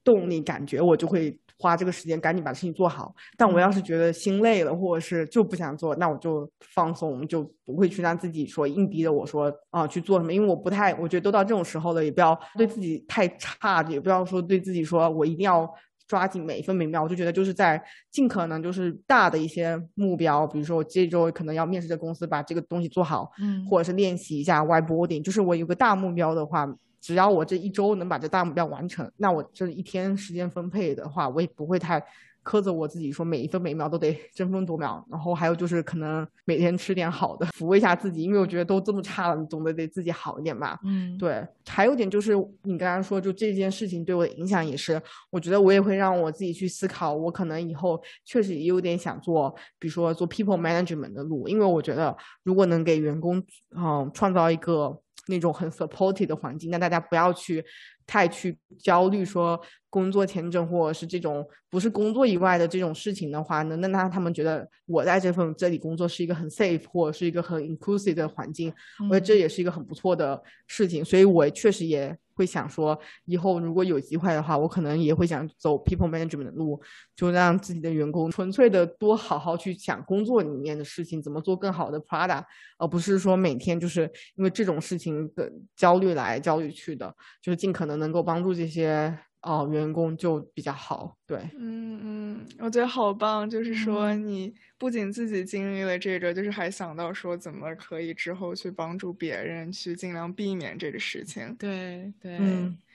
动力感觉，我就会花这个时间赶紧把事情做好。但我要是觉得心累了，或者是就不想做，那我就放松，就不会去让自己说硬逼着我说啊、去做什么，因为我不太，我觉得都到这种时候了，也不要对自己太差，也不要说对自己说我一定要。抓紧每一分每秒。我就觉得就是在尽可能就是大的一些目标，比如说我这周可能要面试的公司把这个东西做好，嗯，或者是练习一下 whiteboarding。就是我有个大目标的话，只要我这一周能把这大目标完成，那我这一天时间分配的话，我也不会太。苛责我自己，说每一分每秒都得争分夺秒，然后还有就是可能每天吃点好的，抚慰一下自己，因为我觉得都这么差了，你总得得自己好一点吧。嗯，对。还有点就是你刚刚说，就这件事情对我的影响也是，我觉得我也会让我自己去思考，我可能以后确实也有点想做，比如说做 people management 的路，因为我觉得如果能给员工嗯创造一个那种很 supportive 的环境，那大家不要去。太去焦虑说工作签证或者是这种不是工作以外的这种事情的话呢，那那他们觉得我在这份这里工作是一个很 safe 或者是一个很 inclusive 的环境，我觉得这也是一个很不错的事情，所以我确实也。会想说，以后如果有机会的话，我可能也会想走 people management 的路，就让自己的员工纯粹的多好好去想工作里面的事情，怎么做更好的 product，而不是说每天就是因为这种事情的焦虑来焦虑去的，就是尽可能能够帮助这些。哦，员工就比较好，对，嗯嗯，我觉得好棒，就是说你不仅自己经历了这个，就是还想到说怎么可以之后去帮助别人，去尽量避免这个事情。对对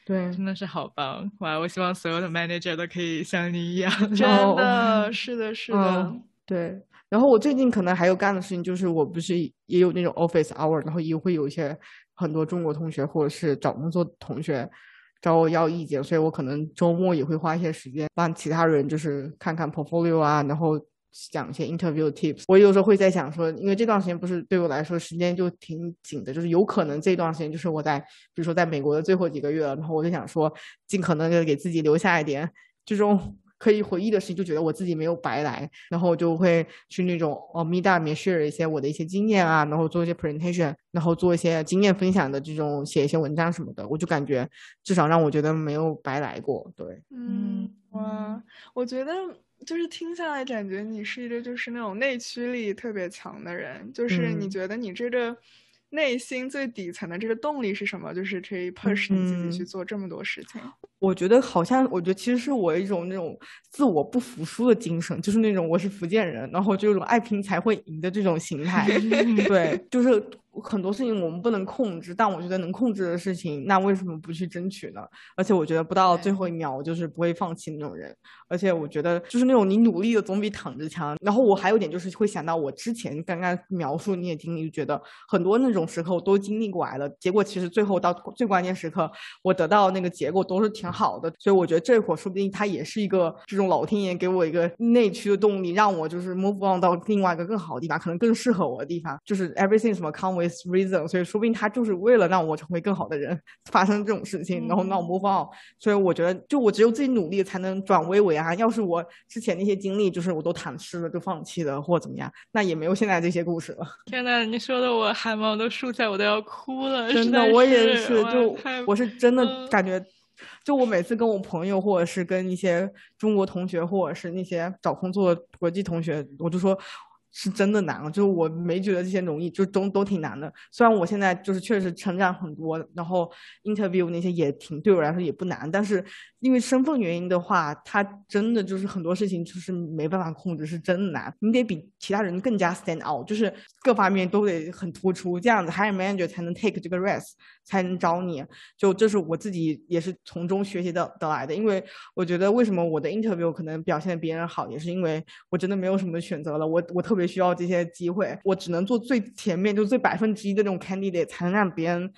对，真的是好棒哇！我希望所有的 manager 都可以像你一样，真的 是的，是的，对。然后我最近可能还有干的事情，就是我不是也有那种 office hour，然后也会有一些很多中国同学或者是找工作的同学。找我要意见，所以我可能周末也会花一些时间帮其他人，就是看看 portfolio 啊，然后讲一些 interview tips。我有时候会在想说，因为这段时间不是对我来说时间就挺紧的，就是有可能这段时间就是我在，比如说在美国的最后几个月了，然后我就想说，尽可能的给自己留下一点这种。可以回忆的事情，就觉得我自己没有白来，然后我就会去那种哦，Meetup 里面 share 一些我的一些经验啊，然后做一些 presentation，然后做一些经验分享的这种，写一些文章什么的，我就感觉至少让我觉得没有白来过。对，嗯，哇，我觉得就是听下来感觉你是一个就是那种内驱力特别强的人，就是你觉得你这个。内心最底层的这个动力是什么？就是可以 push 你自己去做这么多事情。我觉得好像，我觉得其实是我一种那种自我不服输的精神，就是那种我是福建人，然后就有种爱拼才会赢的这种心态。对，就是。很多事情我们不能控制，但我觉得能控制的事情，那为什么不去争取呢？而且我觉得不到最后一秒，我就是不会放弃那种人。而且我觉得就是那种你努力的总比躺着强。然后我还有点就是会想到我之前刚刚描述你也经历，就觉得很多那种时刻我都经历过来了。结果其实最后到最关键时刻，我得到那个结果都是挺好的。所以我觉得这会儿说不定它也是一个这种老天爷给我一个内驱的动力，让我就是 move on 到另外一个更好的地方，可能更适合我的地方。就是 everything 什么 come with reason，所以说不定他就是为了让我成为更好的人，发生这种事情，然后让我模仿。所以我觉得，就我只有自己努力，才能转危为安。要是我之前那些经历，就是我都坦失了，就放弃了，或者怎么样，那也没有现在这些故事了。天呐，你说的我汗毛都竖起来，我都要哭了。真的，我也是，就我是真的感觉，就我每次跟我朋友，或者是跟一些中国同学，或者是那些找工作国际同学，我就说。是真的难了，就是我没觉得这些容易，就都都挺难的。虽然我现在就是确实成长很多，然后 interview 那些也挺对我来说也不难，但是因为身份原因的话，他真的就是很多事情就是没办法控制，是真的难。你得比其他人更加 stand out，就是各方面都得很突出，这样子 hire manager 才能 take 这个 risk，才能招你。就这是我自己也是从中学习的得来的。因为我觉得为什么我的 interview 可能表现的别人好，也是因为我真的没有什么选择了，我我特别。特别需要这些机会，我只能做最前面，就最百分之一的那种 candidate，才能让别人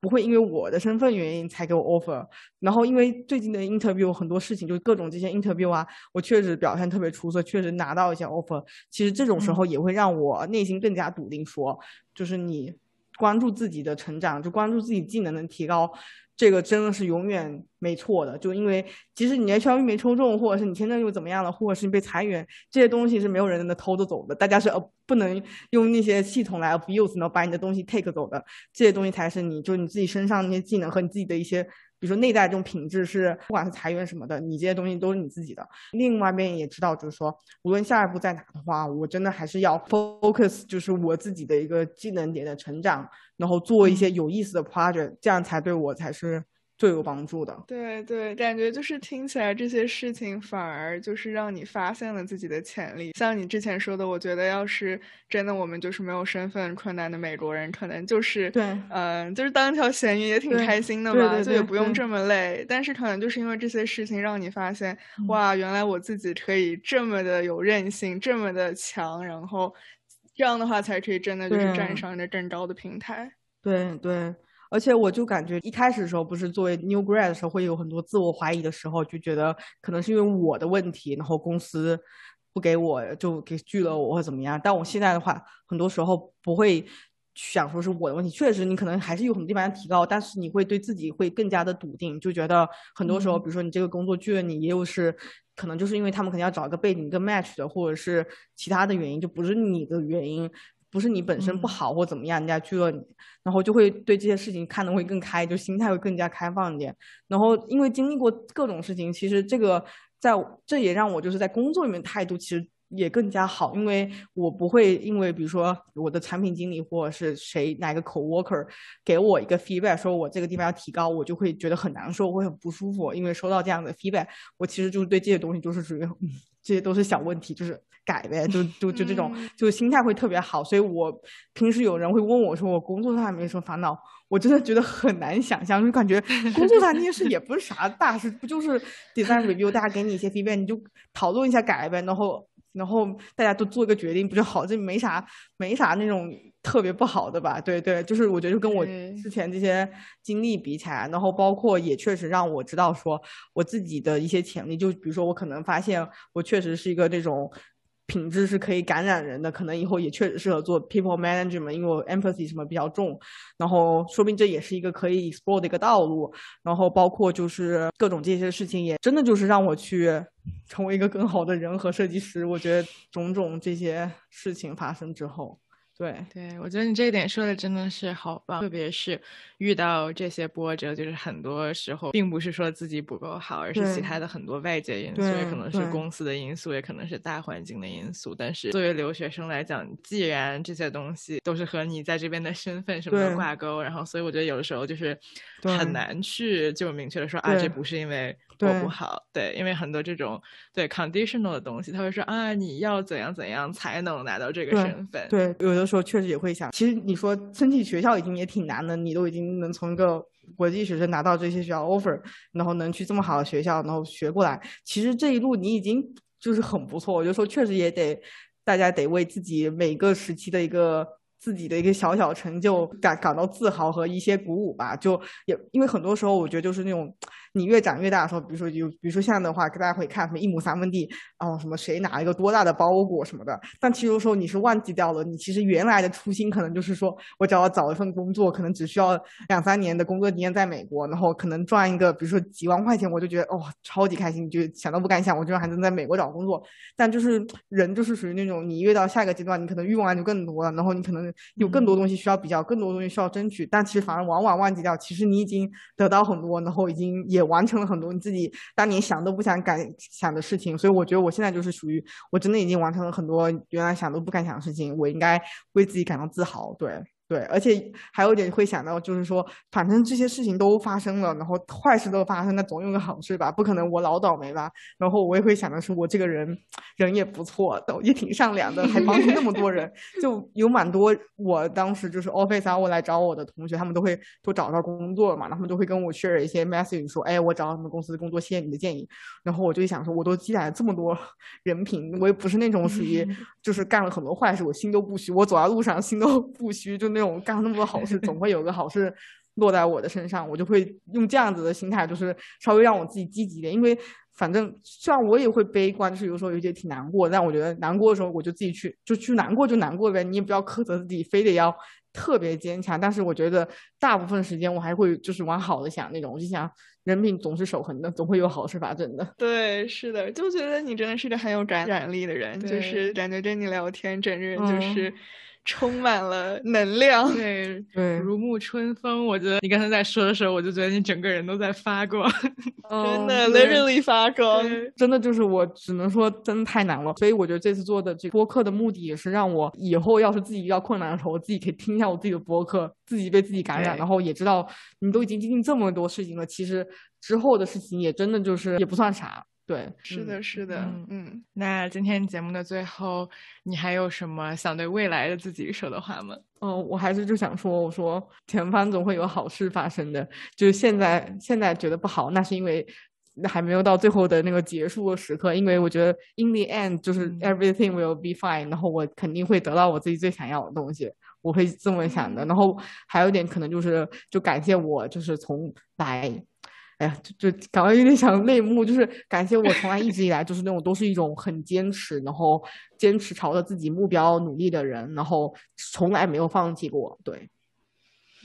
不会因为我的身份原因才给我 offer。然后因为最近的 interview 很多事情，就是各种这些 interview 啊，我确实表现特别出色，确实拿到一些 offer。其实这种时候也会让我内心更加笃定，说就是你关注自己的成长，就关注自己技能的提高。这个真的是永远没错的，就因为即使你 H R V 没抽中，或者是你签证又怎么样了，或者是你被裁员，这些东西是没有人能偷着走的。大家是呃不能用那些系统来 abuse，然后把你的东西 take 走的。这些东西才是你，就是你自己身上那些技能和你自己的一些。比如说内在这种品质是，不管是裁员什么的，你这些东西都是你自己的。另外一边也知道，就是说，无论下一步在哪的话，我真的还是要 focus，就是我自己的一个技能点的成长，然后做一些有意思的 project，这样才对我才是最有帮助的。对对，感觉就是听起来这些事情反而就是让你发现了自己的潜力。像你之前说的，我觉得要是真的我们就是没有身份困难的美国人，可能就是对，嗯，就是当一条咸鱼也挺开心的嘛，就也不用这么累。但是可能就是因为这些事情让你发现，哇，原来我自己可以这么的有韧性，这么的强，然后这样的话才可以真的就是站上这更高的平台。对对。而且我就感觉一开始的时候，不是作为 new grad 的时候，会有很多自我怀疑的时候，就觉得可能是因为我的问题，然后公司不给我就给拒了我或怎么样。但我现在的话，很多时候不会想说是我的问题。确实，你可能还是有很多地方要提高，但是你会对自己会更加的笃定，就觉得很多时候，比如说你这个工作拒了你，也有是可能就是因为他们可能要找一个背景更 match 的，或者是其他的原因，就不是你的原因。不是你本身不好或怎么样，人家拒了你，然后就会对这些事情看得会更开，就心态会更加开放一点。然后因为经历过各种事情，其实这个在这也让我就是在工作里面态度其实也更加好，因为我不会因为比如说我的产品经理或者是谁哪个 co-worker 给我一个 feedback，说我这个地方要提高，我就会觉得很难受，会很不舒服，因为收到这样的 feedback，我其实就是对这些东西就是属于这些都是小问题，就是。改呗，就就就这种，就心态会特别好。所以我平时有人会问我说，我工作上没什么烦恼，我真的觉得很难想象，就感觉 工作上那些事也不是啥大事，不就是 design review，大家给你一些 feedback，你就讨论一下改呗，然后然后大家都做一个决定不就好？这没啥没啥那种特别不好的吧？对对，就是我觉得就跟我之前这些经历比起来，然后包括也确实让我知道说我自己的一些潜力，就比如说我可能发现我确实是一个这种。品质是可以感染人的，可能以后也确实适合做 people management，因为我 empathy 什么比较重，然后说不定这也是一个可以 explore 的一个道路，然后包括就是各种这些事情，也真的就是让我去成为一个更好的人和设计师。我觉得种种这些事情发生之后。对对，我觉得你这一点说的真的是好棒，特别是遇到这些波折，就是很多时候并不是说自己不够好，而是其他的很多外界因素，也可能是公司的因素，也可能是大环境的因素。但是作为留学生来讲，既然这些东西都是和你在这边的身份什么的挂钩，然后所以我觉得有的时候就是很难去就明确的说啊，这不是因为。我不好，对，因为很多这种对 conditional 的东西，他会说啊，你要怎样怎样才能拿到这个身份？对，有的时候确实也会想，其实你说申请学校已经也挺难的，你都已经能从一个国际学生拿到这些学校 offer，然后能去这么好的学校，然后学过来，其实这一路你已经就是很不错。我就说确实也得大家得为自己每个时期的一个。自己的一个小小成就感感到自豪和一些鼓舞吧，就也因为很多时候我觉得就是那种你越长越大的时候，比如说有比如说现在的话，大家会看什么一亩三分地哦，什么谁拿一个多大的包裹什么的，但其实有时候你是忘记掉了，你其实原来的初心可能就是说我只要找一份工作，可能只需要两三年的工作经验在美国，然后可能赚一个比如说几万块钱，我就觉得哦超级开心，就想都不敢想，我居然还能在美国找工作。但就是人就是属于那种你越到下一个阶段，你可能欲望就更多了，然后你可能。有更多东西需要比较，更多东西需要争取，但其实反而往往忘记掉，其实你已经得到很多，然后已经也也完成了很多你自己当年想都不想敢想的事情。所以我觉得我现在就是属于，我真的已经完成了很多原来想都不敢想的事情，我应该为自己感到自豪。对。对，而且还有一点会想到，就是说，反正这些事情都发生了，然后坏事都发生，那总有个好事吧？不可能我老倒霉吧？然后我也会想的是，我这个人人也不错，的，也挺善良的，还帮助那么多人，就有蛮多。我当时就是 office hour 来找我的同学，他们都会都找到工作了嘛，他们都会跟我 share 一些 message，说，哎，我找到什么公司的工作，谢谢你的建议。然后我就想说，我都积攒了这么多 人品，我也不是那种属于就是干了很多坏事，我心都不虚，我走在路上心都不虚，就那。那种干了那么多好事，总会有个好事落在我的身上，我就会用这样子的心态，就是稍微让我自己积极一点。因为反正虽然我也会悲观，就是有时候有些挺难过，但我觉得难过的时候我就自己去，就去难过就难过呗，你也不要苛责自己，非得要特别坚强。但是我觉得大部分时间我还会就是往好的想那种，我就想人品总是守恒的，总会有好事发生的。对，是的，就觉得你真的是个很有感染力的人，就是感觉跟你聊天，整个人就是。充满了能量，对对，如沐春风。我觉得你刚才在说的时候，我就觉得你整个人都在发光，真的 literally 发光，真的就是我只能说真的太难了。所以我觉得这次做的这播客的目的也是让我以后要是自己遇到困难的时候，我自己可以听一下我自己的播客，自己被自己感染，然后也知道你都已经经历这么多事情了，其实之后的事情也真的就是也不算啥。对，是的，是的，嗯。那今天节目的最后，你还有什么想对未来的自己说的话吗？嗯，我还是就想说，我说前方总会有好事发生的。就是现在，现在觉得不好，那是因为还没有到最后的那个结束的时刻。因为我觉得 in the end 就是 everything will be fine，然后我肯定会得到我自己最想要的东西，我会这么想的。然后还有一点可能就是，就感谢我，就是从来。哎呀，就就感觉有点想泪目，就是感谢我从来一直以来就是那种都是一种很坚持，然后坚持朝着自己目标努力的人，然后从来没有放弃过。对，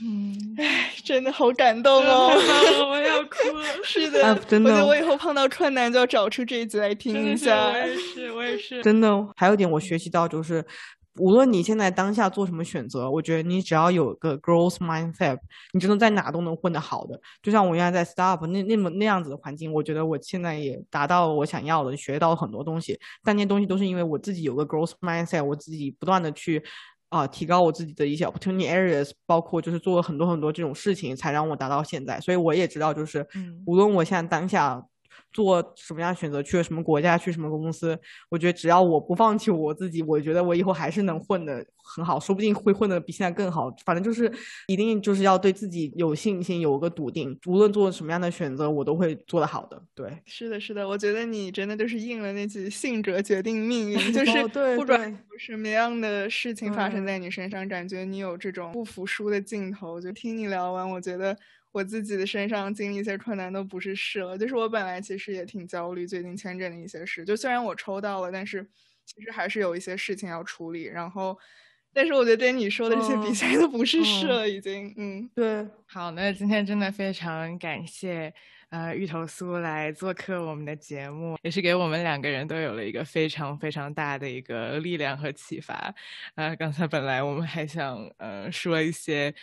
嗯，哎，真的好感动哦，我要哭了。是的，真的，我觉得我以后碰到困难就要找出这一集来听一下。我也是，我也是。真的，还有点我学习到就是。无论你现在当下做什么选择，我觉得你只要有个 growth mindset，你真的在哪都能混得好的。就像我原来在 startup 那那么那样子的环境，我觉得我现在也达到了我想要的，学到了很多东西。但那些东西都是因为我自己有个 growth mindset，我自己不断的去啊提高我自己的一些 opportunity areas，包括就是做了很多很多这种事情，才让我达到现在。所以我也知道，就是无论我现在当下。做什么样的选择，去了什么国家，去什么公司，我觉得只要我不放弃我自己，我觉得我以后还是能混得很好，说不定会混得比现在更好。反正就是一定就是要对自己有信心，有个笃定，无论做什么样的选择，我都会做得好的。对，是的，是的，我觉得你真的就是应了那句“性者决定命运 ”，就是不管有什么样的事情发生在你身上，感觉你有这种不服输的劲头。就听你聊完，我觉得。我自己的身上经历一些困难都不是事了，就是我本来其实也挺焦虑最近签证的一些事，就虽然我抽到了，但是其实还是有一些事情要处理。然后，但是我觉得跟你说的这些比起来都不是事了，已经。嗯，对。好，那今天真的非常感谢呃芋头酥来做客我们的节目，也是给我们两个人都有了一个非常非常大的一个力量和启发。呃，刚才本来我们还想呃说一些。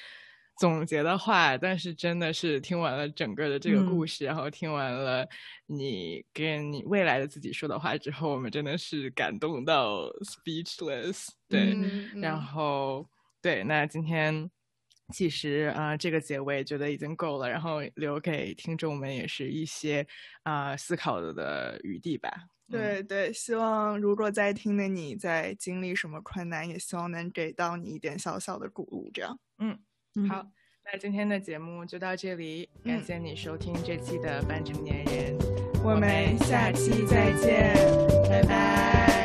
总结的话，但是真的是听完了整个的这个故事，然后听完了你跟你未来的自己说的话之后，我们真的是感动到 speechless。对，然后对，那今天其实啊，这个结尾觉得已经够了，然后留给听众们也是一些啊思考的余地吧。对对，希望如果在听的你在经历什么困难，也希望能给到你一点小小的鼓舞，这样，嗯。好，那今天的节目就到这里，感谢你收听这期的半成年人，我们下期再见，拜拜。